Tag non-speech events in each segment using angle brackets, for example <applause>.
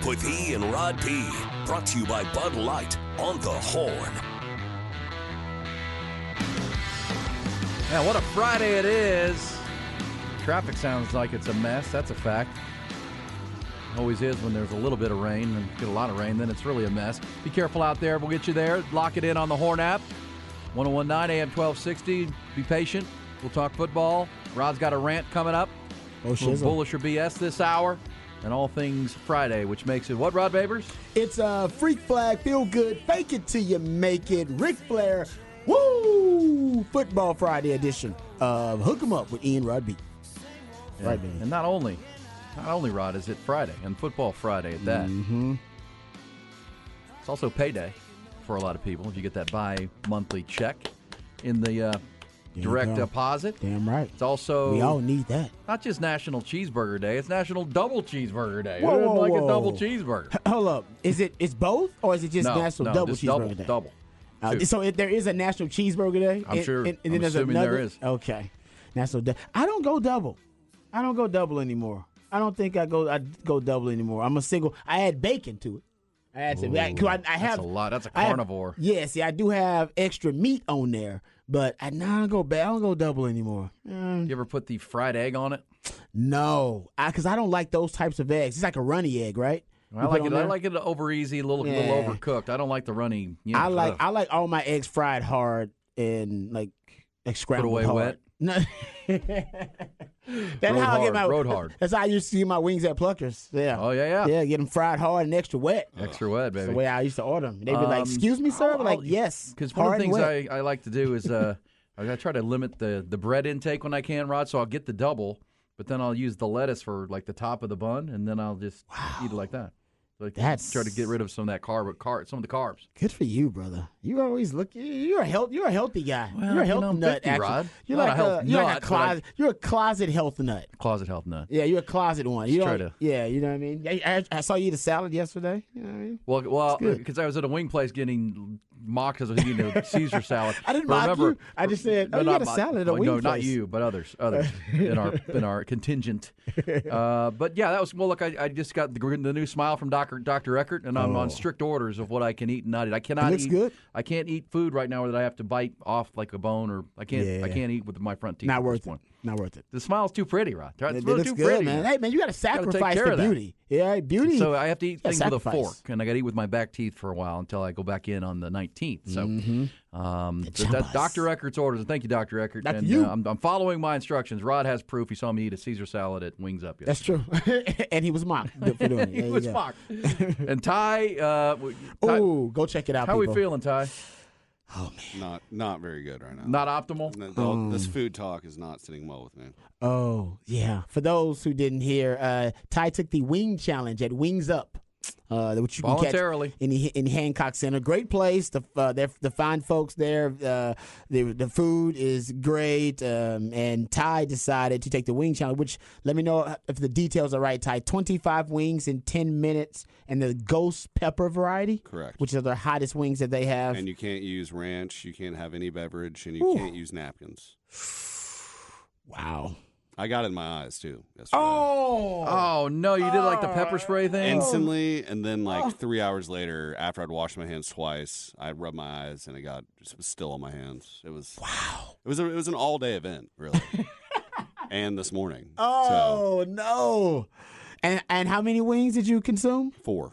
Up with E and Rod B. Brought to you by Bud Light on the Horn. Yeah, what a Friday it is. Traffic sounds like it's a mess. That's a fact. Always is when there's a little bit of rain and get a lot of rain, then it's really a mess. Be careful out there. We'll get you there. Lock it in on the Horn app. 1019 AM 1260. Be patient. We'll talk football. Rod's got a rant coming up. Oh, Little shizzle. bullish or BS this hour. And all things Friday, which makes it what, Rod Babers? It's a freak flag, feel good, fake it till you make it. Ric Flair, woo! Football Friday edition of Hook 'em Up with Ian Rod B. Right, man. And not only, not only Rod is it Friday and football Friday at that. Mm-hmm. It's also payday for a lot of people if you get that bi-monthly check in the uh, you direct deposit. Damn right. It's also We all need that. not just National Cheeseburger Day; it's National Double Cheeseburger Day. Whoa, whoa, like whoa. a double cheeseburger? <laughs> Hold up. Is it it's both or is it just no, National no, Double Cheeseburger double, Day? double. Uh, so if there is a National Cheeseburger Day. I'm and- sure- And, and I'm then there's assuming another. there is. Okay. National Day. I don't go double. I don't go double anymore. I don't think I go. I go double anymore. I'm a single. I add bacon to it. I add some. I, 'cause I, I have a lot. That's a I have- carnivore. yeah, see, I do have extra meat on there, but I now I don't go. I don't go double anymore. Mm, You ever put the fried egg on it? no, because I, don't like those types of eggs. It's like a runny egg, right? I like put it. I like it over easy, a little, Yeah. little overcooked. I don't like the runny. You know, I like ugh. I like all my eggs fried hard and like like scrambled away hard. wet? No. <laughs> That's Road how I get my road hard. That's how I used to see my wings at Pluckers. Yeah. Oh, yeah, yeah. Yeah, get them fried hard and extra wet. extra wet, That's baby. the way I used to order them. They'd be like, Um, "Excuse me, sir." I'll- like, I'll- "Yes." Because one of the things. I, I like to do is uh, <laughs> I try to limit the, the bread intake when I can, Rod. So I'll get the double, but then I'll use the lettuce for like the top of the bun, and then I'll just eat it like that. Like That's- try to get rid of some of that carb, car, some of the carbs. Good for you, brother. You always look. you- You're a health. You're a healthy guy. Well, you're a you healthy know, nut. 50, actually, Rod. you're Not a like health you're like a but I- closet. You're a closet health nut. Closet health nut. Yeah, you're a closet one. You try to- Yeah, you know what I mean. I, I, I saw you eat a salad yesterday. You know what I mean. Well, well, because uh, I was at a wing place getting mocked because I was eating a Caesar salad. I didn't But mock remember, you. I just said, oh, you not got a salad at a oh, No, not you, but others, others in our <laughs> in our contingent. <laughs> Uh, but yeah, that was well. Look, I, I just got the, the new smile from Doctor Doctor Eckert, and I'm on strict orders of what I can eat and not eat. I cannot Oh. looks eat. good. I can't eat food right now that I have to bite off like a bone, or I can't. I can't eat with my front teeth. Not at worth it. point. Not worth it. The smile's too pretty, Rod. It's It, it looks too good, pretty. man. Hey, man, you got to sacrifice care for of that. beauty. Yeah, beauty. So I have to eat things with a fork, and I got to eat with my back teeth for a while until I go back in on the 19th. So, Mm-hmm. um, so. Dr. Eckert's orders. and Thank you, Dr. Eckert. Dr. And you. Uh, I'm, I'm following my instructions. Rod has proof. He saw me eat a Caesar salad at Wings Up. Yesterday. That's true. <laughs> and he was mocked for doing it. <laughs> he was go. mocked. and Ty, uh, Ty Ooh, go check it out. how people. we feeling, Ty? Not not very good right now. Not optimal. No, the- This food talk is not sitting well with me. Oh, yeah. For those who didn't hear, uh, Ty took the wing challenge at Wings Up. Uh, which you can catch in in Hancock Center. Great place. The uh, the fine folks there. Uh, the the food is great. Um, and Ty decided to take the wing challenge. Which let me know if the details are right. Ty, twenty five wings in ten minutes, and the ghost pepper variety. Correct. Which are the hottest wings that they have. And you can't use ranch. You can't have any beverage, and you Ooh. can't use napkins. wow. I got it in my eyes too. Yesterday. Oh. Oh no, you did like the pepper oh. spray thing. Instantly, and then like oh. three hours later, after I'd washed my hands twice, I rubbed my eyes, and it got just was still on my hands. It was wow. It was a, it was an all day event, really. <laughs> and this morning, so Oh no! And and how many wings did you consume? four.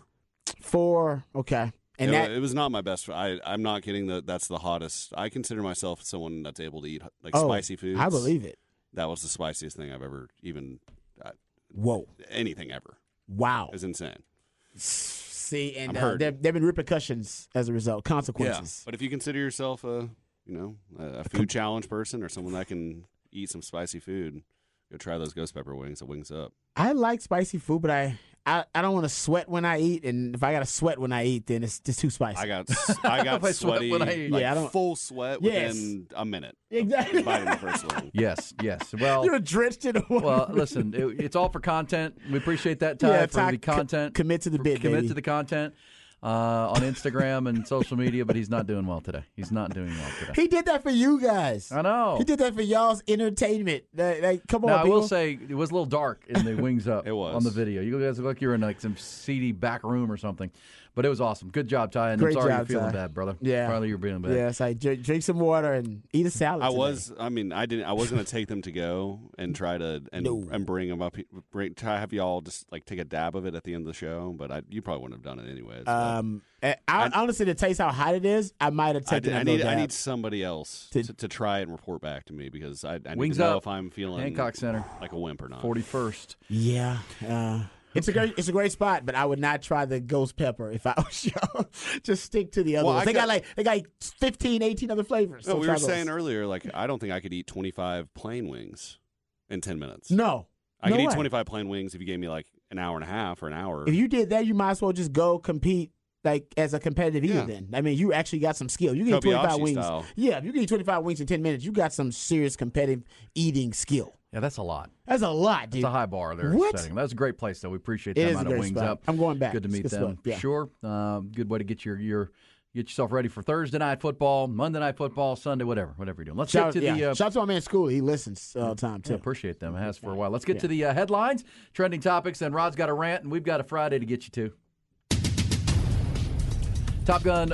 Four. Okay. And it, that it was not my best. I I'm not kidding. That that's the hottest. I consider myself someone that's able to eat like oh, spicy foods. I believe it. That was the spiciest thing I've ever even uh, Whoa! anything ever. Wow. It was insane. See, and uh, there there've been repercussions as a result, consequences. But if you consider yourself a you know a, a food challenge person or someone that can eat some spicy food, Go try those ghost pepper wings at Wings Up. I like spicy food, but I I, I don't want to sweat when I eat, and if I got to sweat when I eat, then it's just too spicy. I got I <laughs> got If I sweat sweaty, when I eat. like Yeah, I don't- full sweat Yes. within a minute. exactly. Biting the first wing. <laughs> Yes, yes. Well, You're drenched in water. well, listen, it, it's all for content. We appreciate that, time Yeah, for Ty, the co- content. commit to the bit, Commit baby. to the content uh, on Instagram and social media, but he's not doing well today. He's not doing well today. he did that for you guys. I know. He did that for y'all's entertainment. Like, like, come on, Now I will say it was a little dark in the wings up. <laughs> It was. on the video. You guys look like you're in like some seedy back room or something, but it was awesome. Good job, Ty. And Great I'm sorry job, you're feeling Ty. bad, brother. Yeah. probably you're feeling bad. Yes, I like drink, drink some water and eat a salad. I today. was. I mean, I didn't. I was going to take them to go and try to and No. and bring them up. Bring try have y'all just like take a dab of it at the end of the show. But I, you probably wouldn't have done it anyways. Um, I, I, honestly, to taste how hot it is, I might have I, taken did- I a need. little I need somebody else To- to, to try it and report back to me because I, I need Wings to know up. if I'm feeling Hancock Center, like a wimp or not. forty first. Yeah, uh, it's a great it's a great spot, but I would not try the ghost pepper if I <laughs> was you. Just stick to the other Well, ones. They got, got- like they got like 15, 18 other flavors. No, so we were those. saying earlier, like I don't think I could eat 25 plain wings in 10 minutes. no. I no could eat 25 plain wings if you gave me like an hour and a half or an hour. If you did that, you might as well just go compete like as a competitive eater. Yeah. Then I mean, you actually got some skill. You can eat twenty five wings. style. Yeah, if you can eat twenty five wings in ten minutes, you got some serious competitive eating skill. Yeah, that's a lot. That's a lot, dude. It's a high bar there. What? Setting. That's a great place, though. We appreciate It them out of Wings spot. Up. I'm going back. Good to meet good them. Yeah. Sure. Um, good way to get your your get yourself ready for Thursday night football, Monday night football, Sunday, whatever, whatever you're doing. Let's Shout, get to yeah. the. Uh, Shout out to my man School. He listens all the time too. yeah, appreciate them. Has for a while. Let's get to the uh, headlines, trending topics, and Rod's got a rant, and we've got a Friday to get you to. Top Gun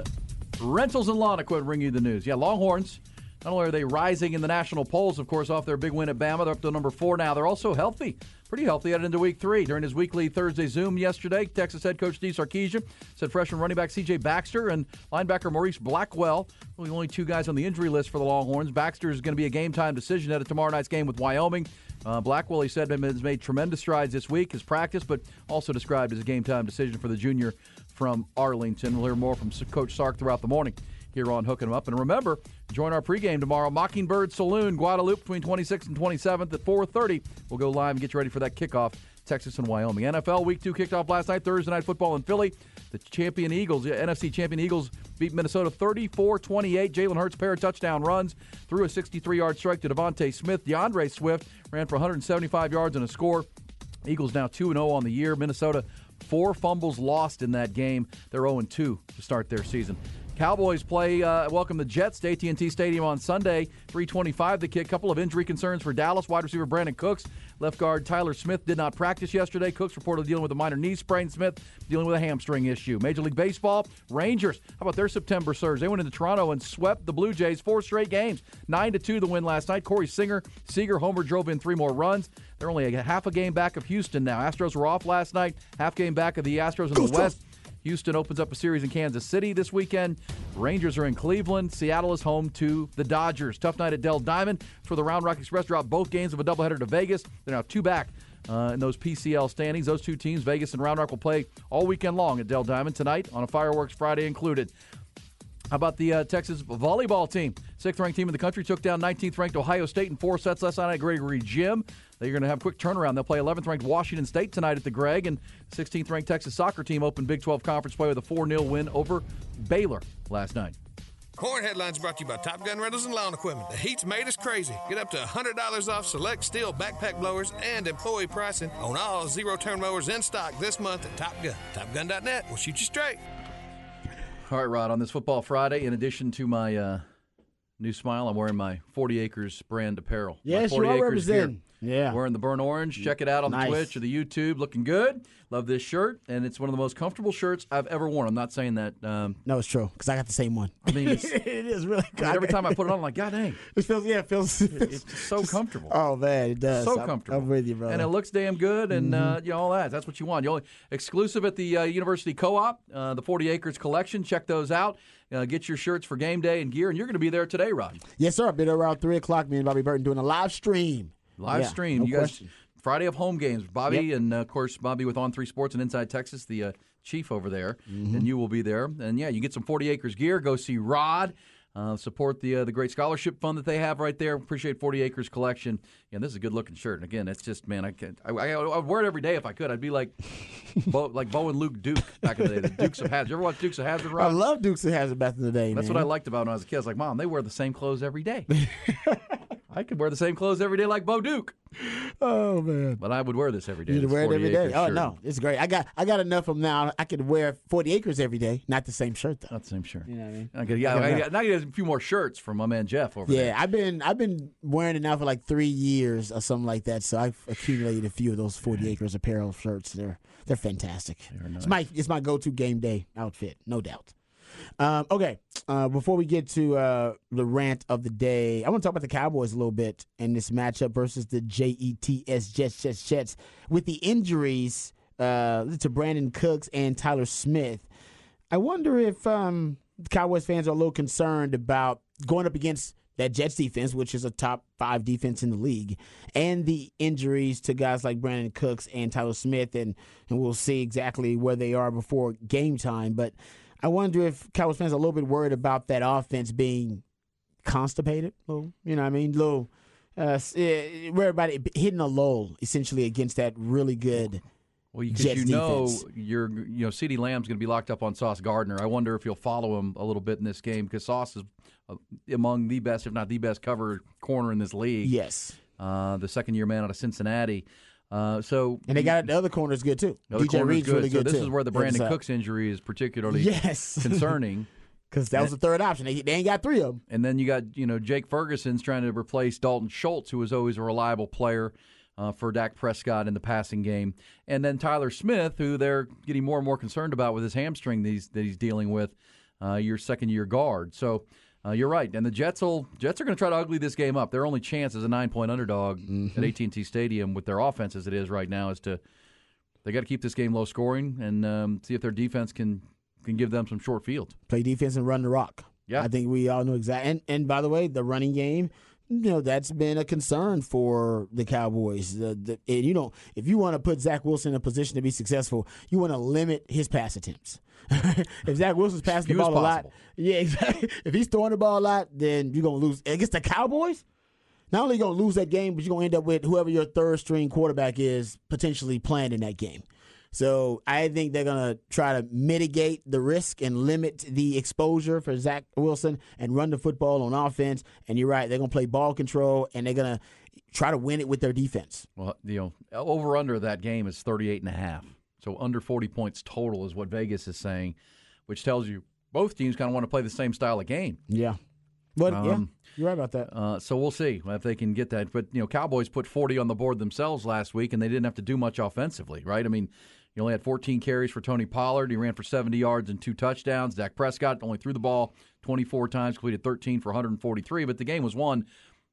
Rentals and Lawn Equipment bring you the news. Yeah, Longhorns. Not only are they rising in the national polls, of course, off their big win at Bama, they're up to number four now. They're also healthy, pretty healthy headed into week three. During his weekly Thursday Zoom yesterday, Texas head coach Steve Sarkisian said freshman running back C.J. Baxter and linebacker Morice Blackwell were the only two guys on the injury list for the Longhorns. Baxter is going to be a game time decision at a tomorrow night's game with Wyoming. Uh, Blackwell, he said, has made tremendous strides this week, his practice, but also described as a game time decision for the junior from Arlington. We'll hear more from Coach Sark throughout the morning here on Hooking 'em Up. And remember, join our pregame tomorrow, Mockingbird Saloon, Guadalupe, between 26th and 27th at 4:30. We'll go live and get you ready for that kickoff. Texas and Wyoming. NFL Week Two kicked off last night. Thursday night football in Philly. The champion Eagles, the NFC champion Eagles, beat Minnesota 34-28. Jalen Hurts pair of touchdown runs, threw a 63-yard strike to DeVonta Smith. D'Andre Swift ran for 175 yards and a score. Eagles now 2 0 on the year. Minnesota, four fumbles lost in that game. They're 0 2 to start their season. Cowboys play uh, welcome the Jets to AT&T Stadium on Sunday. 325 the kick. Couple of injury concerns for Dallas. Wide receiver Brandin Cooks. Left guard Tyler Smith did not practice yesterday. Cooks reportedly dealing with a minor knee sprain. Smith dealing with a hamstring issue. Major League Baseball, Rangers. How about their September surge? They went into Toronto and swept the Blue Jays four straight games. 9 to 2 the win last night. Corey Singer, Seager, Homer drove in three more runs. They're only a half a game back of Houston now. Astros were off last night. Half game back of the Astros in the West. Houston opens up a series in Kansas City this weekend. Rangers are in Cleveland. Seattle is home to the Dodgers. Tough night at Dell Diamond. for the Round Rock Express Drop both games of a doubleheader to Vegas. They're now two back uh, in those PCL standings. Those two teams, Vegas and Round Rock, will play all weekend long at Dell Diamond tonight on a Fireworks Friday included. How about the uh, Texas volleyball team? Sixth ranked team in the country took down 19th ranked Ohio State in four sets last night at Gregory Gym. They're going to have a quick turnaround. They'll play 11th ranked Washington State tonight at the Greg, and 16th ranked Texas soccer team opened Big 12 conference play with a 4 0 win over Baylor last night. Horn Headlines brought to you by Top Gun Rentals and Lawn Equipment. The heat's made us crazy. Get up to $100 off select steel backpack blowers and employee pricing on all zero turn mowers in stock this month at Top Gun. TopGun.net will shoot you straight. All right, Rod, on this Football Friday, in addition to my uh, new smile, I'm wearing my 40 Acres brand apparel. My Yes, you 40 are Acres gear. representing. Yeah. Wearing the burnt orange. Check it out on Nice. the Twitch or the YouTube. Looking good. Love this shirt, and it's one of the most comfortable shirts I've ever worn. I'm not saying that. Um, No, it's true because I got the same one. I mean, it's, <laughs> it is really I good. mean, every time I put it on, I'm like, God dang, it feels, yeah, it feels. it's <laughs> just so comfortable. oh man, it does. so I'm- comfortable. I'm, with you, brother. And it looks damn good, and uh, Mm-hmm. you know all that. That's what you want. You only exclusive at the uh, University Co-op, uh, the 40 Acres collection. Check those out. Uh, get your shirts for game day and gear, and you're going to be there today, Rod. yes, sir. I've been around three o'clock. Me and Bobby Burton doing a live stream. Live Yeah, stream. no you guys. Friday of home games. Bobby Yep. and uh, of course Bobby with On Three Sports and Inside Texas, the uh, chief over there, Mm-hmm. and you will be there. And yeah, you get some 40 Acres gear. Go see Rod. Uh, support the uh, the great scholarship fund that they have right there. Appreciate 40 Acres Collection. Yeah, this is a good looking shirt. And again, it's just man, I can I, I, I would wear it every day if I could. I'd be like Bo, <laughs> like Bo and Luke Duke back in the day. The Dukes of Hazzard. You ever watch Dukes of Hazzard? I love Dukes of Hazzard back in the day. That's man. what I liked about when I was a kid. I was like, Mom, they wear the same clothes every day. <laughs> I could wear the same clothes every day like Bo Duke, Oh man. but I would wear this every day. You this wear it every day. Oh shirt. no, it's great. I got I got enough of them now. I could wear 40 acres every day. Not the same shirt though. Not the same shirt. You know what I mean? Okay, yeah, I got, now you have a few more shirts from my man Jeff over Yeah, there. I've been I've been wearing it now for like three years or something like that. So I've accumulated a few of those 40 acres apparel shirts. They're they're fantastic. It's my it's my go to game day outfit, no doubt. Um, okay, uh, before we get to uh, the rant of the day, I want to talk about the Cowboys a little bit and this matchup versus the Jets, Jets, Jets, Jets. With the injuries uh, to Brandin Cooks and Tyler Smith, I wonder if um, Cowboys fans are a little concerned about going up against that Jets defense, which is a top five defense in the league, and the injuries to guys like Brandin Cooks and Tyler Smith, and, and we'll see exactly where they are before game time. But I wonder if Cowboys fans are a little bit worried about that offense being constipated, little, you know what I mean? Little, uh, eh, where everybody hitting a lull essentially against that really good. Well, because you know you're you know CeeDee Lamb's going to be locked up on Sauce Gardner. I wonder if you'll follow him a little bit in this game because Sauce is uh, among the best, if not the best, cover corner in this league. Yes. Uh, the second year man out of Cincinnati. Uh, so And they got the other corners good too. DJ Reed's good. really so good this too. This is where the Brandin. Cooks injury is particularly Yes. <laughs> concerning. Because that was the third option. They, they ain't got three of them. And then you got you know Jake Ferguson's trying to replace Dalton Schultz, who was always a reliable player uh, for Dak Prescott in the passing game, and then Tyler Smith, who they're getting more and more concerned about with his hamstring that he's, that he's dealing with, uh, your second year guard. So. Uh, you're right, and the Jets will Jets are going to try to ugly this game up. Their only chance as a nine point underdog at AT&T Stadium with their offense as it is right now is to they got to keep this game low scoring and um, see if their defense can can give them some short field. Play defense and run the rock. Yeah. I think we all know exactly. And, and by the way, the running game, you know, that's been a concern for the Cowboys. The, the, and you know, if you want to put Zach Wilson in a position to be successful, you want to limit his pass attempts. <laughs> if Zach Wilson's passing the Few ball a lot, yeah, exactly. <laughs> If he's throwing the ball a lot, then you're gonna lose against the Cowboys. Not only you gonna lose that game, but you're gonna end up with whoever your third string quarterback is potentially playing in that game. So I think they're gonna try to mitigate the risk and limit the exposure for Zach Wilson and run the football on offense. And you're right, they're gonna play ball control and they're gonna try to win it with their defense. Well, you know, over under that game is 38 and a half. So under 40 points total is what Vegas is saying, which tells you both teams kind of want to play the same style of game. Yeah. But yeah, Um, you're right about that. Uh, so we'll see if they can get that. But, you know, Cowboys put 40 on the board themselves last week, and they didn't have to do much offensively, right? I mean, you only had 14 carries for Tony Pollard. He ran for 70 yards and two touchdowns. Dak Prescott only threw the ball 24 times, completed 13 for 143. But the game was won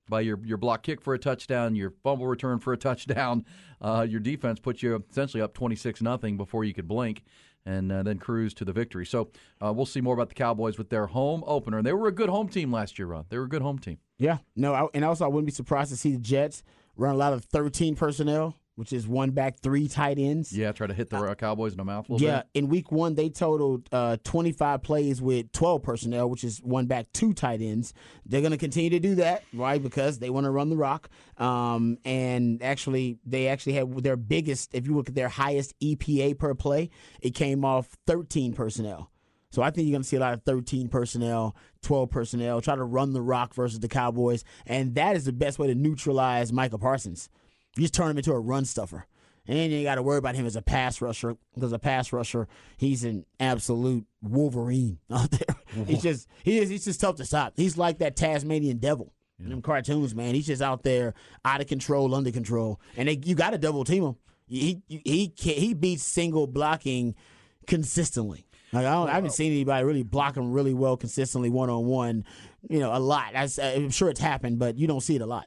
by your your block kick for a touchdown, your fumble return for a touchdown. <laughs> Uh, your defense put you essentially up 26 nothing before you could blink. And uh, then cruise to the victory. So uh, we'll see more about the Cowboys with their home opener. And they were a good home team last year, Ron. They were a good home team. Yeah, no, I, and also I wouldn't be surprised to see the Jets run a lot of 13 personnel, which is one back, three tight ends. Yeah, try to hit the uh, Cowboys in the mouth a little Yeah, bit. in week one, they totaled uh, 25 plays with 12 personnel, which is one back, two tight ends. They're going to continue to do that, right? Because they want to run the rock. Um, and actually, they actually had their biggest, if you look at their highest EPA per play, it came off 13 personnel. So I think you're going to see a lot of 13 personnel, 12 personnel, try to run the rock versus the Cowboys. And that is the best way to neutralize Micah Parsons. You just turn him into a run stuffer. And you got to worry about him as a pass rusher because a pass rusher, he's an absolute Wolverine <laughs> out there. He's just he is he's just tough to stop. He's like that Tasmanian devil in them cartoons, man. He's just out there out of control, under control, and they, you got to double team him. He he he, he beats single blocking consistently. Like I, don't, I haven't seen anybody really block him really well consistently one on one. You know, a lot. I, I'm sure it's happened, but you don't see it a lot.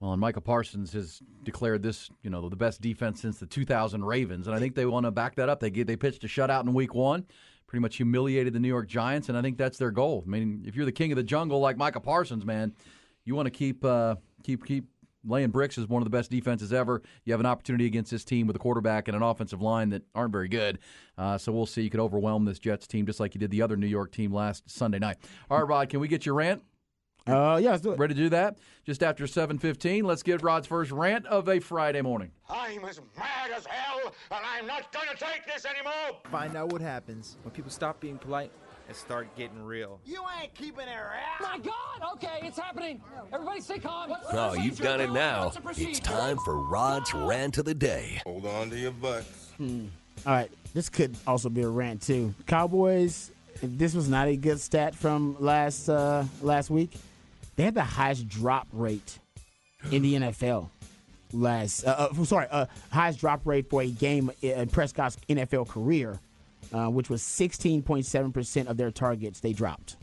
Well, and Micah Parsons has declared this, you know, the best defense since the 2000 Ravens, and I think they want to back that up. They get, they pitched a shutout in Week One, pretty much humiliated the New York Giants, and I think that's their goal. I mean, if you're the king of the jungle like Micah Parsons, man, you want to keep uh, keep keep laying bricks is one of the best defenses ever. You have an opportunity against this team with a quarterback and an offensive line that aren't very good. Uh, so we'll see. You could overwhelm this Jets team just like you did the other New York team last Sunday night. All right, Rod, can we get your rant? Uh, yeah, let's do it. Ready to do that? Just after 7:15, let's get Rod's first rant of a Friday morning. I'm as mad as hell, and I'm not gonna take this anymore! Find out what happens when people stop being polite and start getting real. You ain't keeping it around! My God! Okay, it's happening. Everybody stay calm. What's the Oh, you've procedure? got it now. What's the procedure? It's time for Rod's rant of the day. Hold on to your butts. All right, this could also be a rant too. Cowboys. This was not a good stat from last uh, last week. They had the highest drop rate in the NFL last. Uh, uh, sorry, uh, highest drop rate for a game in Prescott's NFL career, uh, which was 16.7 percent of their targets they dropped.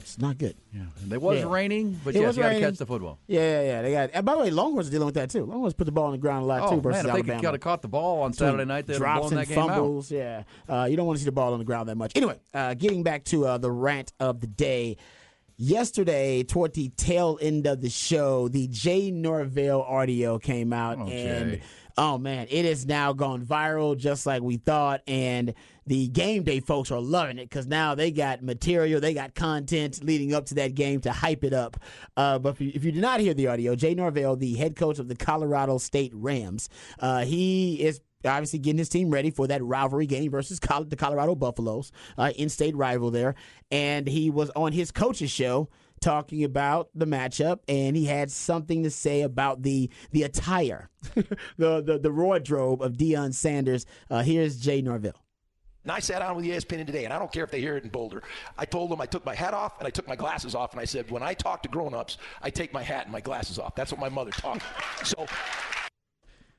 It's not good. Yeah, and it was Yeah. raining, but It yes, you got to catch the football. Yeah, yeah, yeah. They got. And by the way, Longhorns are dealing with that too. Longhorns put the ball on the ground a lot Oh too versus man, if they Alabama. could have caught the ball on Saturday night, have drops and that game out. fumbles. Yeah, uh, you don't want to see the ball on the ground that much. Anyway, uh, getting back to uh, the rant of the day. Yesterday, toward the tail end of the show, the Jay Norvell audio came out, Oh, and oh man, it has now gone viral, just like we thought. And the game day folks are loving it because now they got material, they got content leading up to that game to hype it up. Uh, but if you, if you did not hear the audio, Jay Norvell, the head coach of the Colorado State Rams, uh, he is obviously getting his team ready for that rivalry game versus the Colorado Buffaloes, uh, in-state rival there. And he was on his coach's show talking about the matchup, and he had something to say about the the attire, <laughs> the, the the wardrobe of Deion Sanders. Uh, here's Jay Norvell. And I sat down with ESPN today, and I don't care if they hear it in Boulder. I told them I took my hat off and I took my glasses off, and I said, when I talk to grown-ups, I take my hat and my glasses off. That's what my mother taught me. So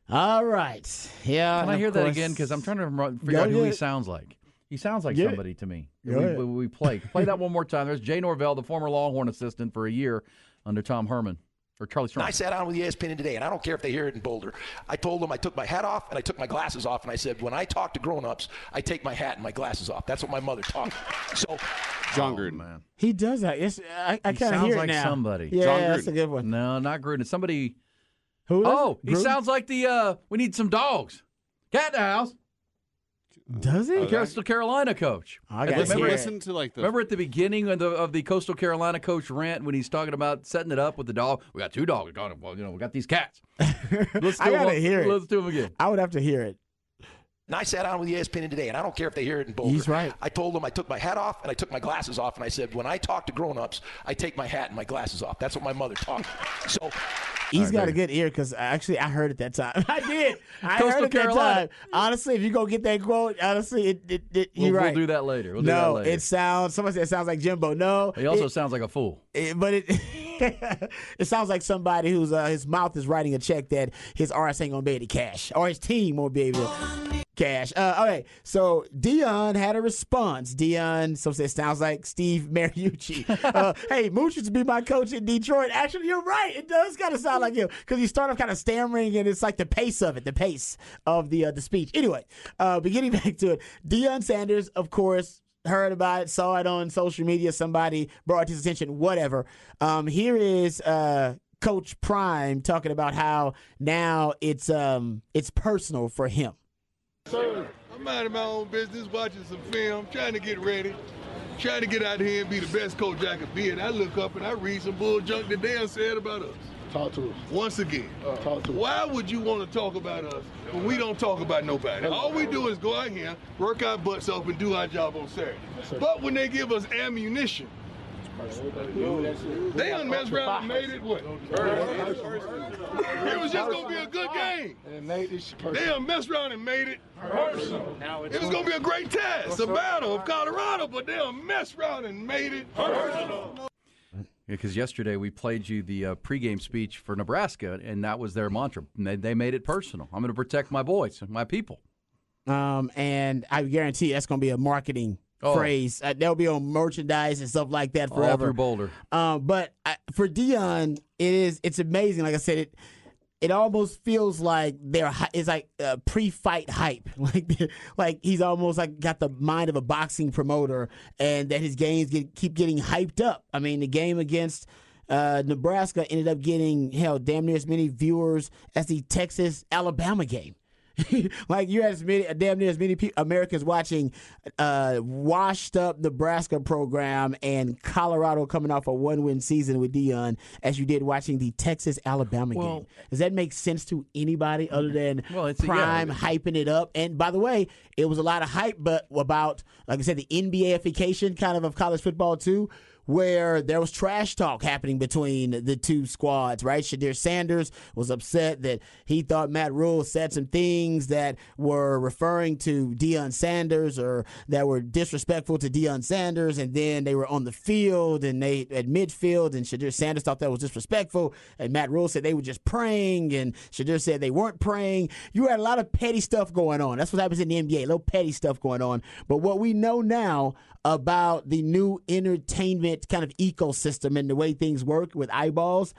All right, yeah. Can I and hear of that again? Because I'm trying to remember- figure Go out who he ahead. sounds like. He sounds like Get it. somebody to me. Go We, we, we play play that one more time. There's Jay Norvell, the former Longhorn assistant for a year under Tom Herman or Charlie Strong. I sat down with ESPN today, and I don't care if they hear it in Boulder. I told them I took my hat off and I took my glasses off, and I said, when I talk to grown-ups, I take my hat and my glasses off. That's what my mother taught me. So <laughs> oh, Jon Oh, Gruden. man. He does that. It's, I, I He kind of sounds hear it like now. somebody. Yeah, Jon that's a good one. No, not Gruden. Somebody. Who? is Oh, it? he Gruden? sounds like the. uh We need some dogs. Cat in the house. Does he? Okay. Coastal Carolina coach. I gotta Listen, remember, hear listen to like the remember at the beginning of the of the Coastal Carolina coach rant when he's talking about setting it up with the dog. We got two dogs. We got, well, you know, we got these cats. <laughs> Let's I do gotta one- hear it. Let's do them again. I would have to hear it. And I sat down with E ESPN today, and I don't care if they hear it in Boulder. He's right. I told them I took my hat off and I took my glasses off, and I said, when I talk to grown-ups, I take my hat and my glasses off. That's what my mother taught me. So He's got a good ear because actually I heard it that time. <laughs> I did. I Coastal heard it Carolina. that time. Honestly, if you go get that quote, honestly, it, it, it We'll, you're we'll right. do that later. We'll do that no, later. it sounds. Somebody said it sounds like Jimbo. No, he also it, sounds like a fool. it- but it <laughs> it sounds like somebody whose uh, his mouth is writing a check that his RS ain't gonna be able to cash, or his team won't be able to cash. Uh, okay, so Deion had a response. Deion, some say sounds like Steve <laughs> Mariucci. uh, hey, Mooch used to be my coach in Detroit. Actually, you're right. It does kind of sound like him because you start off kind of stammering, and it's like the pace of it, the pace of the uh, the speech. Anyway, uh, but getting <laughs> back to it, Deion Sanders, of course, heard about it, saw it on social media. Somebody brought his attention. Whatever. Um, here is uh, Coach Prime talking about how now it's um it's personal for him. I'm minding my own business, watching some film, trying to get ready, trying to get out here and be the best coach I could be. And I look up and I read some bull junk that Dan said about us. Talk to us. Once again, uh, Talk to us. why would you want to talk about us when we don't talk about nobody? All we do is go out here, work our butts off, and do our job on Saturday. But when they give us ammunition, they done messed around and made it what? It was just gonna be a good game. And Nate, it's They personal. around and made it personal. It was gonna be a great test, a battle of Colorado, but they done messed around and made it personal. Because yesterday we played you the uh, pregame speech for Nebraska, and that was their mantra. They, they made it personal. I'm going to protect my boys and my people. Um, and I guarantee that's going to be a marketing Oh. phrase. Uh, they'll be on merchandise and stuff like that forever. All through Boulder. Um, but I, for Deion, it is it's amazing. Like I said, it it almost feels like they're it's like uh, pre-fight hype. <laughs> Like like he's almost like got the mind of a boxing promoter, and that his games get, keep getting hyped up. I mean, the game against. uh, Nebraska ended up getting hell damn near as many viewers as the Texas Alabama game. <laughs> like you had as many, damn near as many pe- Americans watching uh, washed up Nebraska program and Colorado coming off a one win season with Deion as you did watching the Texas Alabama Well- game. Does that make sense to anybody other than <laughs> Well, it's- yeah. Prime hyping it up? And by the way, it was a lot of hype, but about like I said, the NBAification kind of of college football too. Where there was trash talk happening between the two squads, right? Shedeur Sanders was upset that he thought Matt Rhule said some things that were referring to Deion Sanders or that were disrespectful to Deion Sanders, and then they were on the field and they at midfield, and Shedeur Sanders thought that was disrespectful, and Matt Rhule said they were just praying, and Shedeur said they weren't praying. You had a lot of petty stuff going on. That's what happens in the NBA, a little petty stuff going on. But what we know now about the new entertainment kind of ecosystem and the way things work with eyeballs,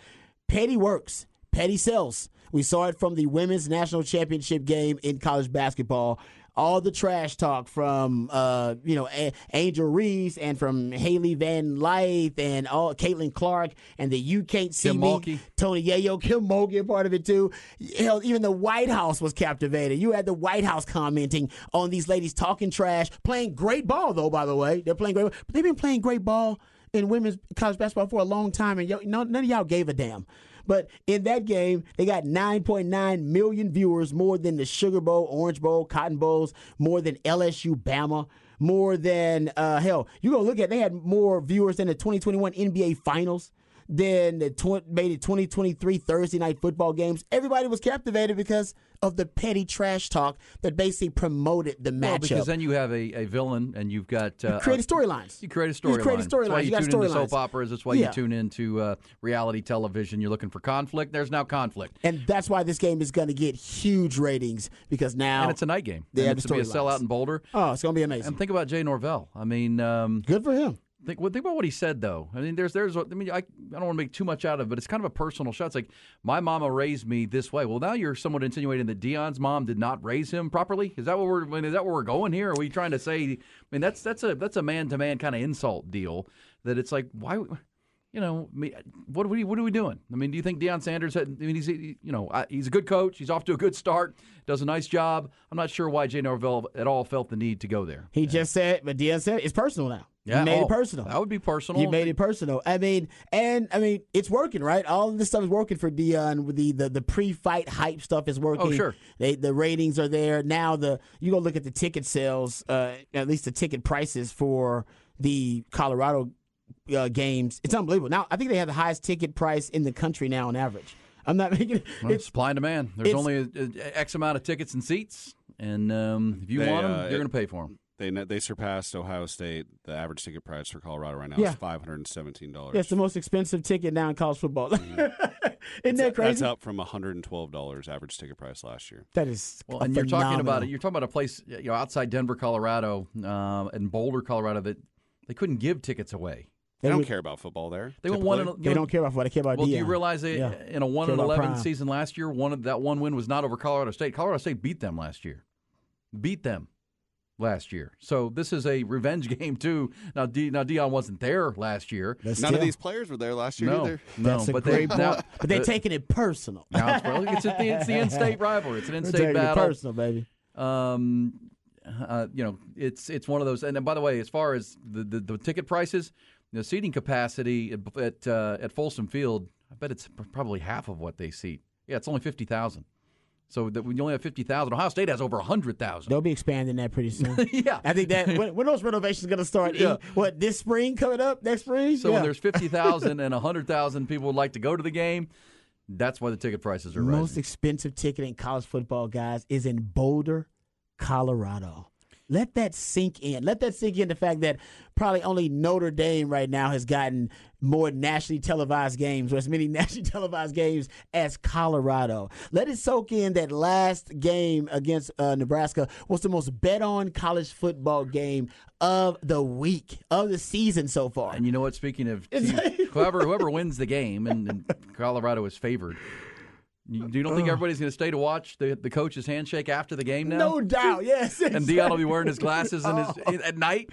petty works, petty sells. We saw it from the women's national championship game in college basketball. All the trash talk from uh, you know A- Angel Reese and from Hailey Van Lith and all Caitlin Clark and the You Can't See Kim Me Mulkey. Tony Yayo, Kim Mulkey, part of it too. Hell, even the White House was captivated. You had the White House commenting on these ladies talking trash, playing great ball though. By the way, they're playing great, but they've been playing great ball in women's college basketball for a long time, and none of y'all gave a damn. But in that game, they got 9.9 million viewers, more than the Sugar Bowl, Orange Bowl, Cotton Bowls, more than LSU, Bama, more than uh, hell. You go look at they had more viewers than the 2021 NBA Finals than the tw- made it 2023 Thursday night football games. Everybody was captivated because of the petty trash talk that basically promoted the matchup. Well, because then you have a, a villain and you've got uh, create uh, storylines. You create a You create a That's why you, You tune into storylines. soap operas. That's why Yeah. you tune into uh, reality television. You're looking for conflict. There's now conflict, And that's why this game is going to get huge ratings because now and it's a night game. They and have it's the to be a sellout in Boulder. Oh, it's going to be amazing. And think about Jay Norvell. I mean, um, good for him. Think, well, think about what he said, though. I mean, there's, there's. I mean, I, I don't want to make too much out of it, but it's kind of a personal shot. It's like my mama raised me this way. Well, now you're somewhat insinuating that Deion's mom did not raise him properly. Is that what we're? I mean, is that where we're going here? Are we trying to say? I mean, that's that's a that's a man to man kind of insult deal. That it's like why. You know, I mean, what are we what are we doing? I mean, do you think Deion Sanders had? I mean, he's you know he's a good coach. He's off to a good start. Does a nice job. I'm not sure why Jay Norvell at all felt the need to go there. He just said, but Deion said it's personal now. Yeah, you made oh, it personal. That would be personal. You made it personal. I mean, and I mean, it's working, right? All of this stuff is working for Deion. The the, the pre-fight hype stuff is working. Oh, sure. They, the ratings are there now. The you go look at the ticket sales, uh, at least the ticket prices for the Colorado uh, games. It's unbelievable. Now I think they have the highest ticket price in the country now on average. I'm not <laughs> making it. Well, It's supply and demand. There's it's- only a, a X amount of tickets and seats, and um, if you They, want them, uh, you're going to pay for them. They they surpassed Ohio State. The average ticket price for Colorado right now Yeah. is five hundred and seventeen dollars. yeah, it's the most expensive ticket now in college football. <laughs> Isn't that crazy? That's up from one hundred and twelve dollars average ticket price last year. That is Well, and you're talking about it. You're talking about a place you know outside Denver, Colorado, um, and Boulder, Colorado that they couldn't give tickets away. They, They don't would- care about football there. They went one. typically. In, They don't care about what they care about. Well, do you realize they, Yeah. in a one and eleven Prime. season last year, one of that one win was not over Colorado State. Colorado State beat them last year. Beat them last year. So this is a revenge <laughs> game too. Now, D, now Deion wasn't there last year. But None of these players were there last year No, either. no, That's but they now, but they're taking it personal. now it's, well, it's, the, it's the in-state rivalry. It's an in-state taking it battle. personal, baby. Um, uh, you know, it's it's one of those. And then, by the way, as far as the, the, the ticket prices, the seating capacity at at, uh, at Folsom Field, I bet it's probably half of what they seat. Yeah, it's only fifty thousand. So that you only have fifty thousand, Ohio State has over hundred thousand. They'll be expanding that pretty soon. <laughs> yeah. I think that when, when those renovations going to start? Yeah. In, what this spring coming up next spring? So yeah. when there's fifty thousand <laughs> and hundred thousand people would like to go to the game, that's why the ticket prices are right. The most expensive ticket in college football, guys, is in Boulder, Colorado. Let that sink in. Let that sink in. The fact that probably only Notre Dame right now has gotten more nationally televised games, or as many <laughs> nationally televised games as Colorado. Let it soak in that last game against uh, Nebraska was the most bet on college football game of the week of the season so far. And you know what? Speaking of teams, whoever whoever wins the game, and, and Colorado is favored. You, you don't think uh. everybody's going to stay to watch the the coach's handshake after the game now? No doubt, yes. <laughs> And Deion will be wearing his glasses and his, <laughs> oh. at night.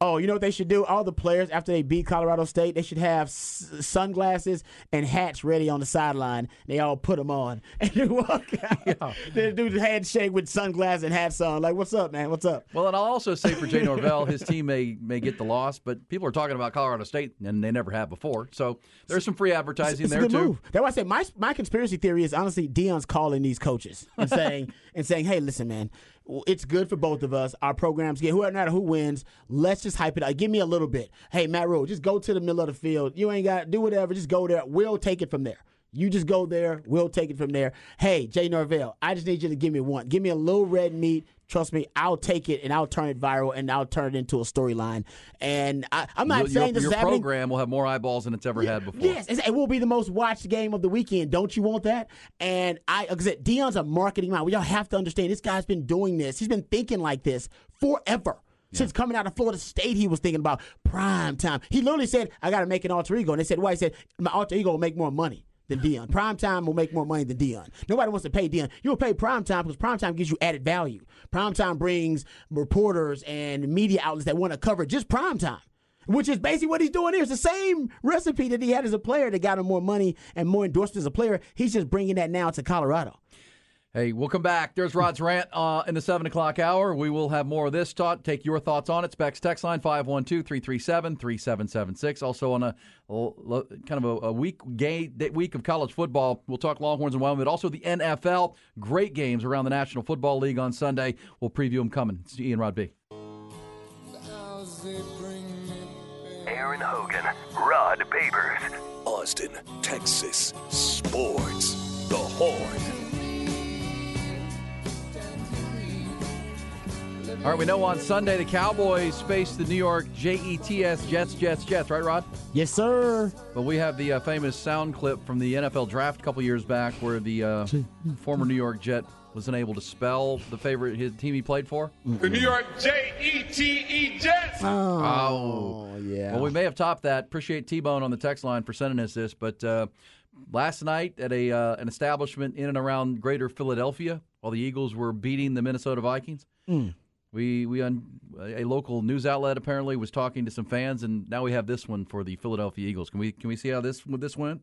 Oh, you know what they should do? All the players after they beat Colorado State, they should have s- sunglasses and hats ready on the sideline. They all put them on <laughs> and they walk out. They do the handshake with sunglasses and hats on. Like, what's up, man? What's up? Well, and I'll also say for Jay Norvell, his team may may get the loss, but people are talking about Colorado State, and they never have before. So there's some free advertising it's there a good too. move. That's why I say my my conspiracy theory is honestly Deion's calling these coaches and <laughs> saying and saying, hey, listen, man, it's good for both of us. Our programs get whoever matter who wins. Let's just hype it up. Give me a little bit. Hey, Matt Rhule, just go to the middle of the field. You ain't got do whatever. Just go there. We'll take it from there. You just go there. We'll take it from there. Hey, Jay Norvell, I just need you to give me one. Give me a little red meat. Trust me, I'll take it and I'll turn it viral and I'll turn it into a storyline. And I, I'm not your saying this your is happening. program will have more eyeballs than it's ever had before. Yes, it will be the most watched game of the weekend. Don't you want that? And I, like I said, Deion's a marketing mind. We all have to understand this guy's been doing this. He's been thinking like this forever. Since coming out of Florida State, he was thinking about prime time. He literally said, "I got to make an alter ego," and they said, "Why?" He said, "My alter ego will make more money." Than Deion. Prime time will make more money than Deion. Nobody wants to pay Deion. You will pay prime time because prime time gives you added value. Prime time brings reporters and media outlets that want to cover just prime time which is basically what he's doing here. It's the same recipe that he had as a player that got him more money and more endorsements as a player. He's just bringing that now to Colorado. Hey, we'll back. There's Rod's rant uh, in the 7 o'clock hour. We will have more of this talk. Take your thoughts on it. Specs text line 512 337 3776. Also, on a, a- kind of a, a week gay day- week of college football, we'll talk Longhorns and Wyoming, but also the NFL. Great games around the National Football League on Sunday. We'll preview them coming. It's Ian Rod B. Aaron Hogan, Rod Babers, Austin, Texas Sports. The Horn. All right, we know on Sunday the Cowboys face the New York Jets, Jets, Jets, Jets, right, Rod? Yes, sir. But we have the uh, famous sound clip from the NFL draft a couple years back where the uh, former New York Jet was unable to spell the favorite his team he played for. The New York J E T E Jets. Oh, yeah. Well, we may have topped that. Appreciate T Bone on the text line for sending us this. But uh, last night at a uh, an establishment in and around Greater Philadelphia, while the Eagles were beating the Minnesota Vikings, Mm. We we un, a local news outlet apparently was talking to some fans, and now we have this one for the Philadelphia Eagles. Can we can we see how this this went?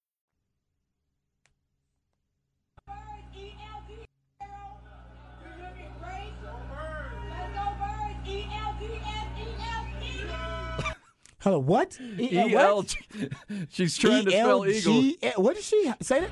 Hello, what? E L. <laughs> She's trying to spell Eagles. E-L-G- What did she say? That?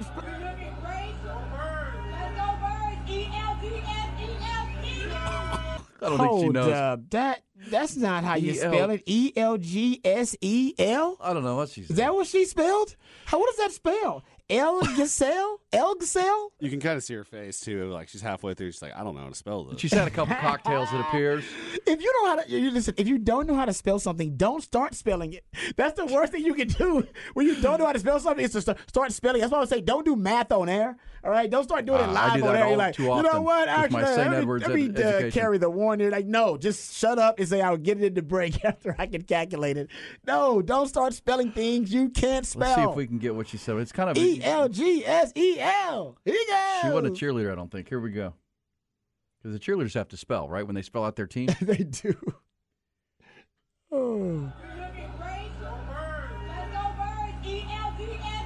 I don't think she Hold knows. up. That that's not how you E-L- spell it. E L G S E L. I don't know what she Is that what she spelled? How? What does that spell? El Giselle? El Giselle? You can kind of see her face too. Like she's halfway through. She's like, I don't know how to spell this. She's had a couple <laughs> cocktails, it appears. If you know how to, you listen. If you don't know how to spell something, don't start spelling it. That's the worst thing you can do <laughs> when you don't know how to spell something. Is to start, start spelling. That's why I would say don't do math on air. All right, don't start doing Uh, it I live do on air. all like, too you know often what? with my Actually, St. let me, Edward's let me ed- uh, carry the warning. Like, no, just shut up and say I'll get it in the break <laughs> after I can calculate it. No, don't start spelling things you can't spell. Let's see if we can get what she said. It's kind of E L G S E L. Here you go. She wasn't a cheerleader, I don't think. Here we go. Because the cheerleaders have to spell, right? When they spell out their team. <laughs> they do. Oh. Looking great, Omar. Let's go Birds. E L G S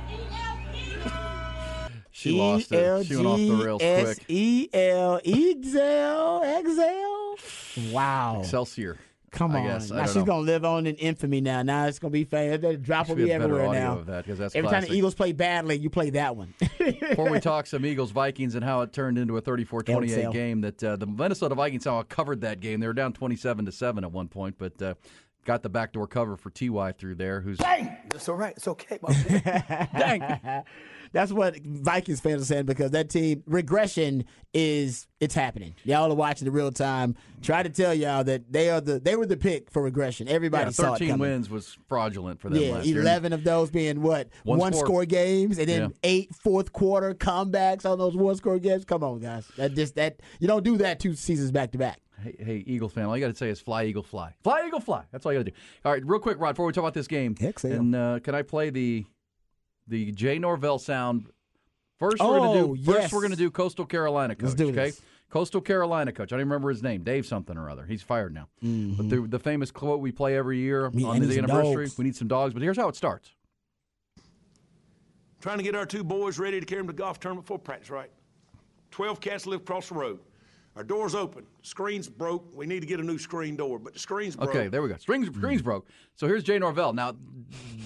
E L She lost it. She went off the rails quick. E L Exel Exel. Wow. Excelsior. Come I on. guess. I now don't she's know. gonna live on in infamy now. Now it's gonna be famous. The drop will be be everywhere audio now. of that, 'cause that's Every time the Eagles play badly, you play that one. <laughs> Before we talk some Eagles Vikings and how it turned into a 34-28 game, that uh, the Minnesota Vikings somehow covered that game. They were down 27 to seven at one point, but uh, got the backdoor cover for Ty through there. Who's Dang! It's all right. It's okay. <laughs> dang? That's what Vikings fans are saying because that team regression is it's happening. Y'all are watching the real time. Try to tell y'all that they are the they were the pick for regression. Everybody Yeah, saw it 13 coming. wins was fraudulent for them Yeah, last year. eleven of those being what One one, score. score games, and then Yeah. eight fourth quarter comebacks on those one score games. Come on, guys, that just that you don't do that two seasons back to back. Hey, hey, Eagles fan, all you got to say is fly, Eagle, fly. Fly, Eagle, fly. That's all you got to do. All right, real quick, Rod, before we talk about this game, and uh, can I play the the Jay Norvell sound? First, we're going to Oh, do. First, yes. we're going to do Coastal Carolina coach. Let's do okay, this. Coastal Carolina coach. I don't even remember his name. Dave something or other. He's fired now. Mm-hmm. But the, the famous quote we play every year Me- on I the anniversary. dogs. We need some dogs. But here's how it starts. Trying to get our two boys ready to carry them to golf tournament for practice, right? Twelve cats live across the road. Our door's open. Screen's broke. We need to get a new screen door, but the screen's broke. Okay, there we go. Strings, screens hmm. broke. So here's Jay Norvell. Now,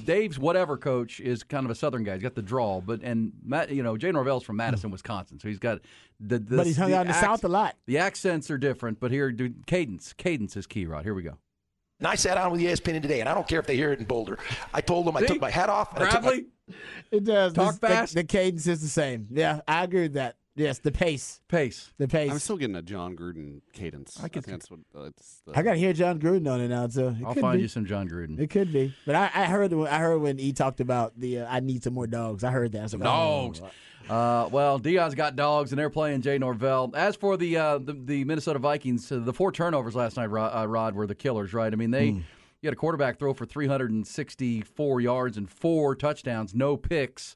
Dave's whatever coach is kind of a Southern guy. He's got the drawl, but and Matt, you know, Jay Norvell's from hmm. Madison, Wisconsin, so he's got the. the But he's hung the out in the ac- South a lot. The accents are different, but here, dude, cadence, cadence is key. Rod, here we go. And I sat down with E ESPN today, and I don't care if they hear it in Boulder. I told them I See? took my hat off. And I took my, Bradley, It does. Talk This- the- fast. The, cadence is the same. Yeah, I agree with that. Yes, the pace. pace. The pace. I'm still getting a Jon Gruden cadence. I, could- think that's what uh, it's. The, I got to hear Jon Gruden on it now too. It I'll find be. you some Jon Gruden. It could be, but I, I heard I heard when he talked about the uh, I need some more dogs. I heard that. I was like, Dogs. oh. Uh, well, Deion's got dogs, and they're playing Jay Norvell. As for the uh, the, the Minnesota Vikings, uh, the four turnovers last night, Rod, uh, Rod, were the killers, right? I mean, they you had a quarterback throw for 364 yards and four touchdowns, no picks,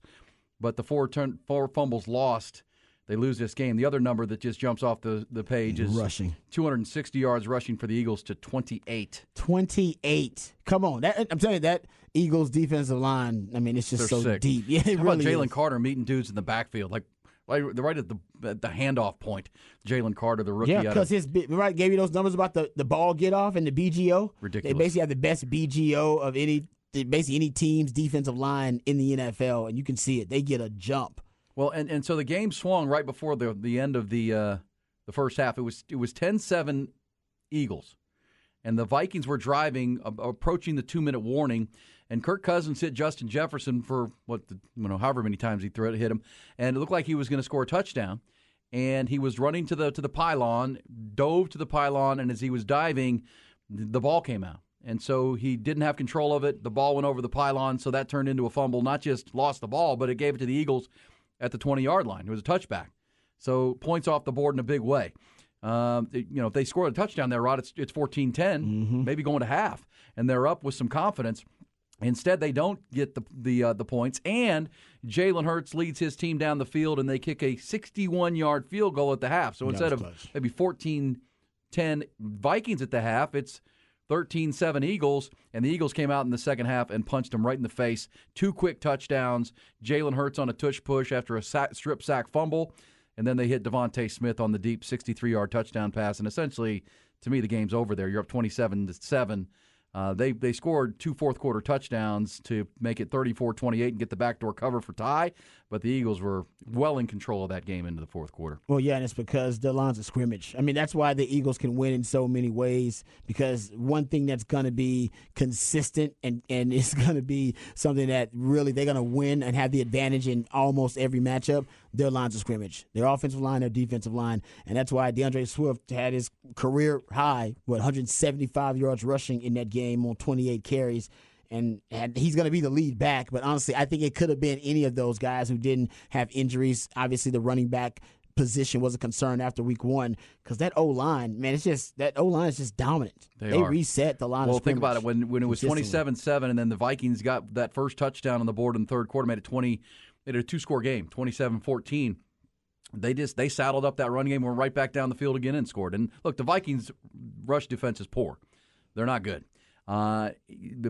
but the four turn four fumbles lost. They lose this game. The other number that just jumps off the, the page is Rushing. 260 yards rushing for the Eagles to 28. 28. Come on. That, I'm telling you, that Eagles defensive line, I mean, it's just They're so sick. deep. <laughs> Yeah, it How really about Jalen. Carter meeting dudes in the backfield, like right, right at the at the handoff point? Jalen Carter, the rookie, Yeah, because his right gave you those numbers about the, the ball get off and the BGO. Ridiculous. They basically have the best BGO of any basically any team's defensive line in the NFL, and you can see it. They get a jump. Well, and, and so the game swung right before the the end of the uh, the first half. It was it was 10-7 Eagles, and the Vikings were driving, a- approaching the two minute warning, and Kirk Cousins hit Justin Jefferson for what the, you know however many times he threw it, hit him, and it looked like he was going to score a touchdown. And he was running to the to the pylon, dove to the pylon, and as he was diving, the ball came out. And so he didn't have control of it. The ball went over the pylon, so that turned into a fumble. Not just lost the ball, but it gave it to the Eagles at the 20 yard line. It was a touchback. So points off the board in a big way. Um, it- you know, if they score a touchdown there, Rod, it's, it's 14 10, maybe going to half, and they're up with some confidence. Instead, they don't get the the uh, the points, and Jalen Hurts leads his team down the field, and they kick a 61 yard field goal at the half. So instead of close. maybe 14 10 Vikings at the half, it's 13 7 Eagles, and the Eagles came out in the second half and punched them right in the face. Two quick touchdowns. Jalen Hurts on a tush push after a sack, strip sack fumble, and then they hit DeVonta Smith on the deep 63 yard touchdown pass. And essentially, to me, the game's over there. You're up 27 to 7. Uh, they they scored two fourth quarter touchdowns to make it 34-28 and get the backdoor cover for tie, but the Eagles were well in control of that game into the fourth quarter. Well, yeah, and it's because the lines of scrimmage. I mean, that's why the Eagles can win in so many ways. Because one thing that's going to be consistent and and <laughs> it's going to be something that really they're going to win and have the advantage in almost every matchup. Their lines of scrimmage, their offensive line, their defensive line, and that's why D'Andre Swift had his career high, what 175 yards rushing in that game on 28 carries and, and he's going to be the lead back. But honestly, I think it could have been any of those guys who didn't have injuries. Obviously, the running back position was a concern after week one because that O line, man, it's just that O line is just dominant. They They, reset the line. Well, think about it. When when it was 27-7 and then the Vikings got that first touchdown on the board in the third quarter, made it 20 made it a two-score game, 27-14. They just they saddled up that run game, went right back down the field again and scored. And look, the Vikings rush defense is poor. They're not good. Uh,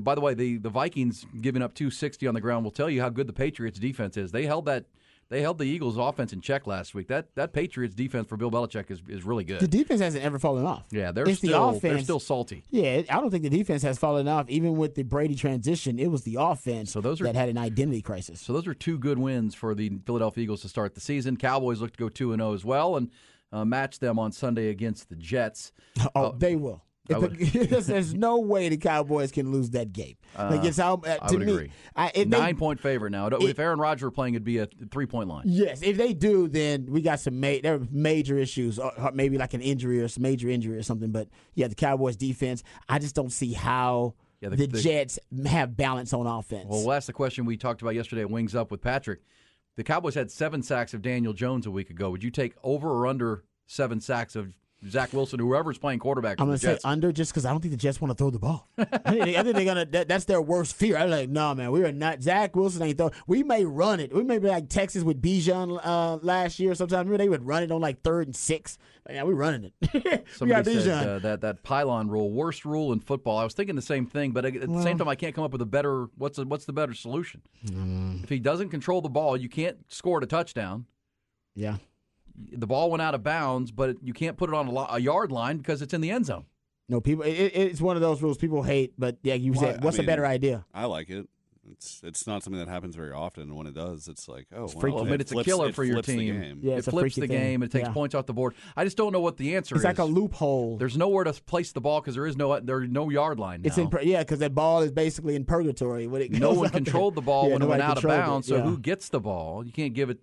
by the way, the, the Vikings giving up 260 on the ground will tell you how good the Patriots defense is. They held that they held the Eagles offense in check last week. That that Patriots defense for Bill Belichick is, is really good. the defense hasn't ever fallen off. yeah, they're it's still the they're still salty. Yeah, I don't think the defense has fallen off. Even with the Brady transition, it was the offense So those are- that had an identity crisis. So those are two good wins for the Philadelphia Eagles to start the season. Cowboys look to go two and zero as well, and uh, match them on Sunday against the Jets. <laughs> Oh, they will. If I the- would- <laughs> there's, there's no way the Cowboys can lose that game. like Uh, it's how uh, I to would me. agree. I, if they- Nine point favorite now. if Aaron Rodgers were playing, it'd be a three point line. Yes, if they do, then we got some ma- there are major issues, or, or maybe like an injury or some major injury or something. But yeah, the Cowboys defense, I just don't see how Yeah, the, the- the- Jets have balance on offense. Well, we'll the question we talked about yesterday at Wings Up with Patrick. The Cowboys had seven sacks of Daniel Jones a week ago. Would you take over or under seven sacks of Zach Wilson, whoever's playing quarterback I'm gonna say Jets? under just because I don't think the Jets want to throw the ball. <laughs> I think, I think they're gonna. That, that's their worst fear. I'm like, no, man, we are not. Zach Wilson ain't throw. We may run it. We may be like Texas with Bijan uh, last year. Sometimes remember they would run it on like third and six. Like, yeah, we're running it. <laughs> Somebody Bijan. said uh, that that pylon rule, worst rule in football. I was thinking the same thing, but at the Well- same time, I can't come up with a better. What's the, what's the better solution? Mm. If he doesn't control the ball, you can't score a touchdown. Yeah. The ball went out of bounds, but you can't put it on a, lo- a yard line because it's in the end zone. No, people. It, it's one of those rules people hate. But yeah, you Well, said, I what's mean, a better idea? I like it. It's it's not something that happens very often, and when it does, it's like oh, It's wow. Well, I mean, it's a killer for your team. Yeah, it it's a flips freaky the game. It takes Yeah. points off the board. I just don't know what the answer It's is. like a loophole. There's nowhere to place the ball because there is no there's no yard line now. It's in yeah, because that ball is basically in purgatory. When it no one out there. controlled the ball Yeah, when it went out of controlled it. bounds. So who gets the ball? You can't give it.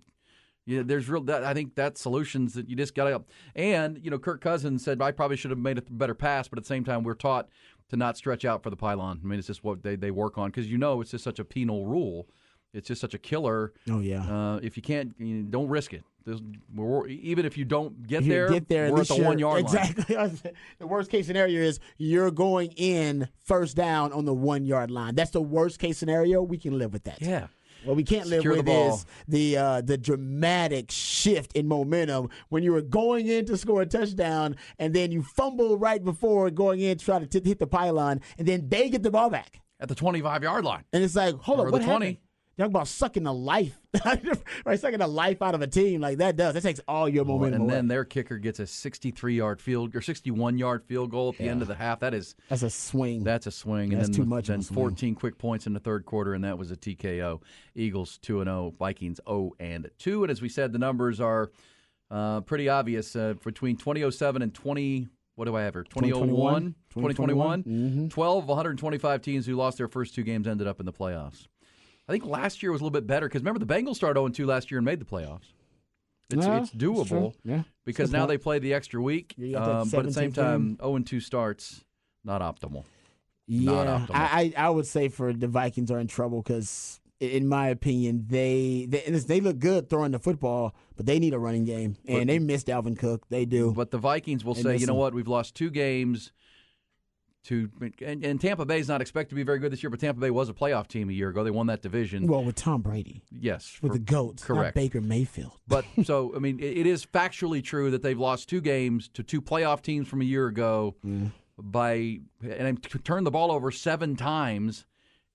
Yeah, there's real. That, I think that's solutions that you just got to. And you know, Kirk Cousins said I probably should have made a better pass, but at the same time, we're taught to not stretch out for the pylon. I mean, it's just what they, they work on because you know it's just such a penal rule. It's just such a killer. Oh yeah. Uh, if you can't, you know, don't risk it. There's, even if you don't get you there, get there, we're at the one yard line. exactly. <laughs> the worst case scenario is you're going in first down on the one yard line. That's the worst case scenario. We can live with that. Yeah. What we can't live Secure the with ball. is the uh, the dramatic shift in momentum when you were going in to score a touchdown and then you fumble right before going in to try to t- hit the pylon and then they get the ball back at the 25 yard line. and it's like hold Or on the what 20. happened? Talking about sucking the life, <laughs> right? Sucking the life out of a team like that does. That takes all your momentum and away. then their kicker gets a 63 yard field or 61 yard field goal at the end of the half. That is That's a swing. That's a swing. And That's then too much of a Then 14 quick points in the third quarter, and that was a TKO. Eagles 2 and 0, Vikings 0 and 2. And as we said, the numbers are uh, pretty obvious uh, between 2007 and 20. What do I have here? 2001, 2021. 2021. 12 of 125 teams who lost their first two games ended up in the playoffs. I think last year was a little bit better because remember the Bengals started 0 2 last year and made the playoffs. It's, Yeah, it's doable Yeah, because now they play the extra week. You Um, but at the same time, 0 2 starts, not optimal. Not Yeah, optimal. I, I I would say for the Vikings are in trouble because, in my opinion, they they they look good throwing the football, but they need a running game, and But- they miss Dalvin Cook. They do. But the Vikings will They say, you know him. what, we've lost two games. To and, and Tampa Bay is not expected to be very good this year, but Tampa Bay was a playoff team a year ago. They won that division. well, with Tom Brady, yes, with for- the goats, not correct. Baker Mayfield. <laughs> But so <laughs> I mean, it, it is factually true that they've lost two games to two playoff teams from a year ago by and t- turned the ball over seven times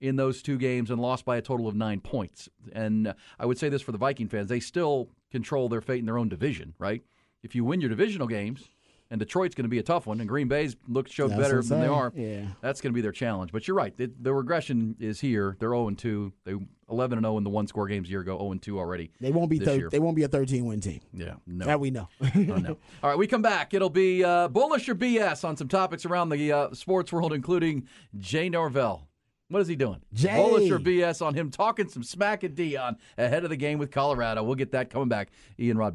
in those two games and lost by a total of nine points. And uh, I would say this for the Viking fans: they still control their fate in their own division, right? If you win your divisional games. And Detroit's going to be a tough one, and Green Bay's look showed That's better than they are. Yeah. That's going to be their challenge. But you're right; the, the regression is here. They're 0 2. They 11 and 0 in the one score games a year ago. 0 2 already. They won't be thir- they won't be a thirteen win team. Yeah, no. That we know. <laughs> No. All right, we come back. It'll be uh, bullish or BS on some topics around the uh, sports world, including Jay Norvell. What is he doing? Jay. Bullish or BS on him talking some smack at Deion ahead of the game with Colorado. We'll get that coming back. Ian Rod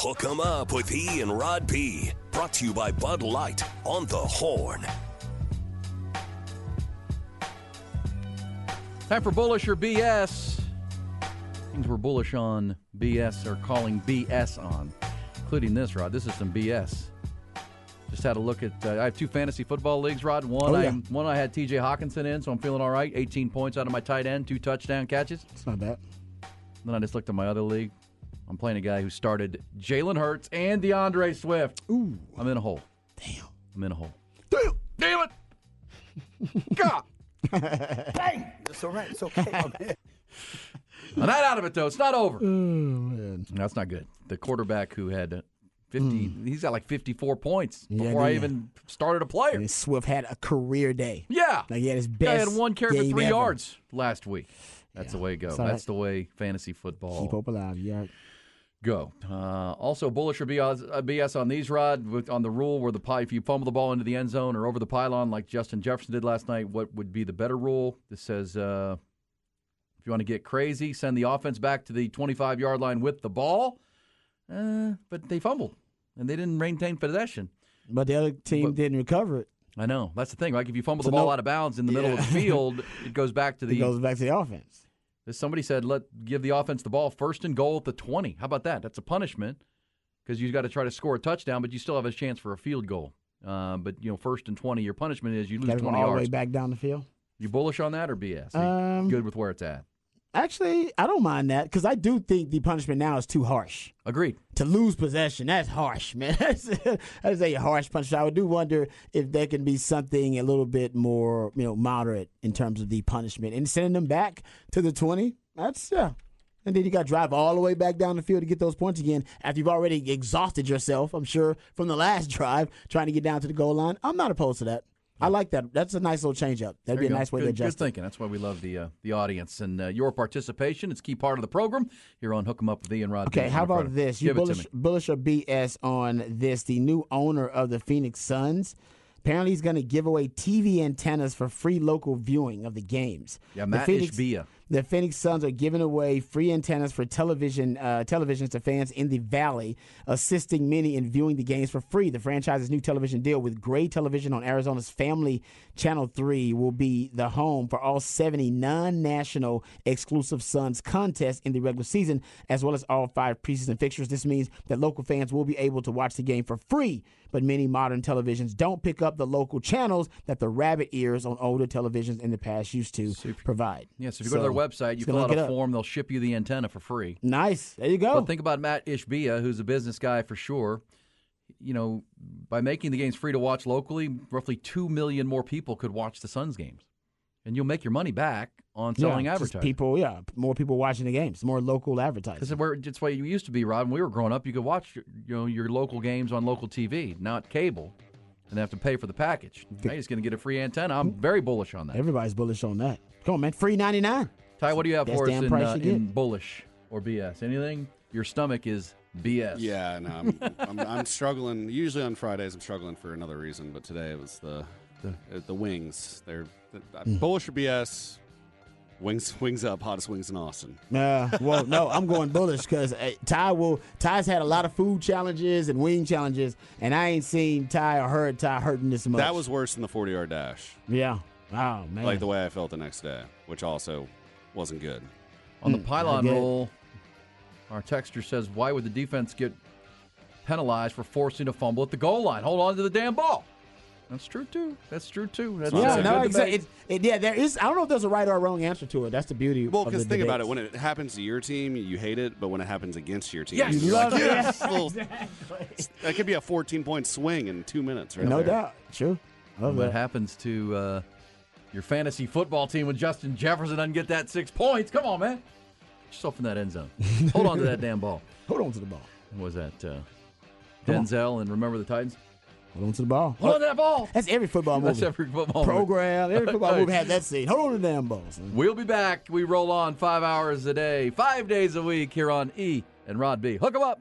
Hook 'em up with E and Rod B. Brought to you by Bud Light on the Horn. Time for bullish or BS. Things we're bullish on, BS or calling BS on, including this, Rod. This is some BS. Just had a look at. Uh, I have two fantasy football leagues, Rod. One, Oh, yeah. I one I had T.J. Hockenson in, so I'm feeling all right. 18 points out of my tight end, two touchdown catches. It's not bad. Then I just looked at my other league. I'm playing a guy who started Jalen Hurts and D'Andre Swift. Ooh, I'm in a hole. damn. I'm in a hole. Damn. Damn it! God. Bang! It's all right. It's okay. <laughs> A night out of it though. It's not over. Oh man. That's not good. The quarterback who had uh, 50, he's got like 54 points Hmm. Yeah, before I yeah. even started a player. And Swift had a career day. Yeah. Like he had his Guy best. had one carry for three ever. yards last week. That's Yeah. the way it goes. That's right. the way fantasy football Keep hope alive. Yeah. Go. Uh, also, bullish or BS, uh, on these, Rod, with, on the rule where the pie, if you fumble the ball into the end zone or over the pylon like Justin Jefferson did last night, what would be the better rule? This says uh, if you want to get crazy, send the offense back to the 25 yard line with the ball. Uh, but they fumbled and they didn't maintain possession. But the other team didn't recover it. I know. That's the thing. Like if you fumble So the ball no- out of bounds in the middle of the <laughs> field, it goes back to It the goes back to the offense. Somebody said, "Let give the offense the ball first and goal at the 20." How about that? That's a punishment because you've got to try to score a touchdown, but you still have a chance for a field goal. Uh, but you know, first and 20, your punishment is you lose Got to go 20 all the way yards. back down the field. You bullish on that or BS? Um, good with where it's at. Actually, I don't mind that because I do think the punishment now is too harsh. Agreed. To lose possession, that's harsh, <laughs> man. That's, that's a harsh punishment. I do wonder if there can be something a little bit more, you know, moderate in terms of the punishment and sending them back to the twenty. That's yeah. And then you got to drive all the way back down the field to get those points again after you've already exhausted yourself. I'm sure from the last <laughs> drive trying to get down to the goal line. I'm not opposed to that. I like that. That's a nice little change up. That'd There be a go. nice way good, to adjust. Good thinking. That's why we love the uh, the audience and uh, your participation. It's a key part of the program here on Hook 'em Up with Ian Rod. Okay, how about this? You Give it bullish, bullish or BS on this? The new owner of the Phoenix Suns apparently he's going to give away TV antennas for free local viewing of the games. Yeah, The Matt Phoenix, Ishbia. The Phoenix Suns are giving away free antennas for television uh, televisions to fans in the Valley, assisting many in viewing the games for free. The franchise's new television deal with Gray Television on Arizona's Family Channel 3 will be the home for all 70 non-national exclusive Suns contests in the regular season, as well as all five preseason fixtures. This means that local fans will be able to watch the game for free, but many modern televisions don't pick up the local channels that the rabbit ears on older televisions in the past used to provide. Yeah, so if you go to their website, you fill out a form, they'll ship you the antenna for free. Nice. There you go. But think about Matt Ishbia, who's a business guy for sure. You know, by making the games free to watch locally, roughly 2 million more people could watch the Suns games. And you'll make your money back on selling yeah, advertising. People, yeah, more people watching the games, more local advertising. Because where it's where you used to be, Rob. When we were growing up, you could watch your, you know your local games on local TV, not cable, and have to pay for the package. Now you're just going to get a free antenna. I'm very bullish on that. Everybody's bullish on that. Come on, man, free ninety nine. Ty, what do you have Best for us in, uh, in bullish or BS? Anything? Your stomach is BS. Yeah, no, I'm, I'm, I'm struggling. Usually on Fridays, I'm struggling for another reason, but today it was the the, uh, the wings. They're the, uh, Mm. bullish or BS. Wings, <laughs> wings up, hottest wings in Austin. Uh, well, no, I'm going bullish because uh, Ty will. Ty's had a lot of food challenges and wing challenges, and I ain't seen Ty or heard Ty hurting this much. That was worse than the 40 yard dash. yeah. Oh man. Like the way I felt the next day, which also wasn't good. On Hmm, the pylon I roll, our texture says, "Why would the defense get penalized for forcing a fumble at the goal line? Hold on to the damn ball." That's true too. That's true too. That's yeah, no, exactly. It, it, yeah, there is. I don't know if there's a right or a wrong answer to it. That's the beauty. Well, of because the think about it. When it happens to your team, you hate it, but when it happens against your team, Yes. you're You like, it. <laughs> yes, <laughs> Yeah, exactly. that could be a 14 point swing in two minutes, right? no there. doubt. True. Love what that. happens to uh, your fantasy football team when Justin Jefferson doesn't get that six points? Come on, man. Get yourself in that end zone. Hold on to that <laughs> damn ball. Hold on to the ball. What was that? Uh, Denzel and Remember the Titans? Hold on to the ball. Hold on to that ball. That's every football movie. That's every football movie. program. Every <laughs> football movie had that scene. Hold on to the damn balls. We'll be back. We roll on five hours a day, five days a week here on E and Rod B. Hook 'em up.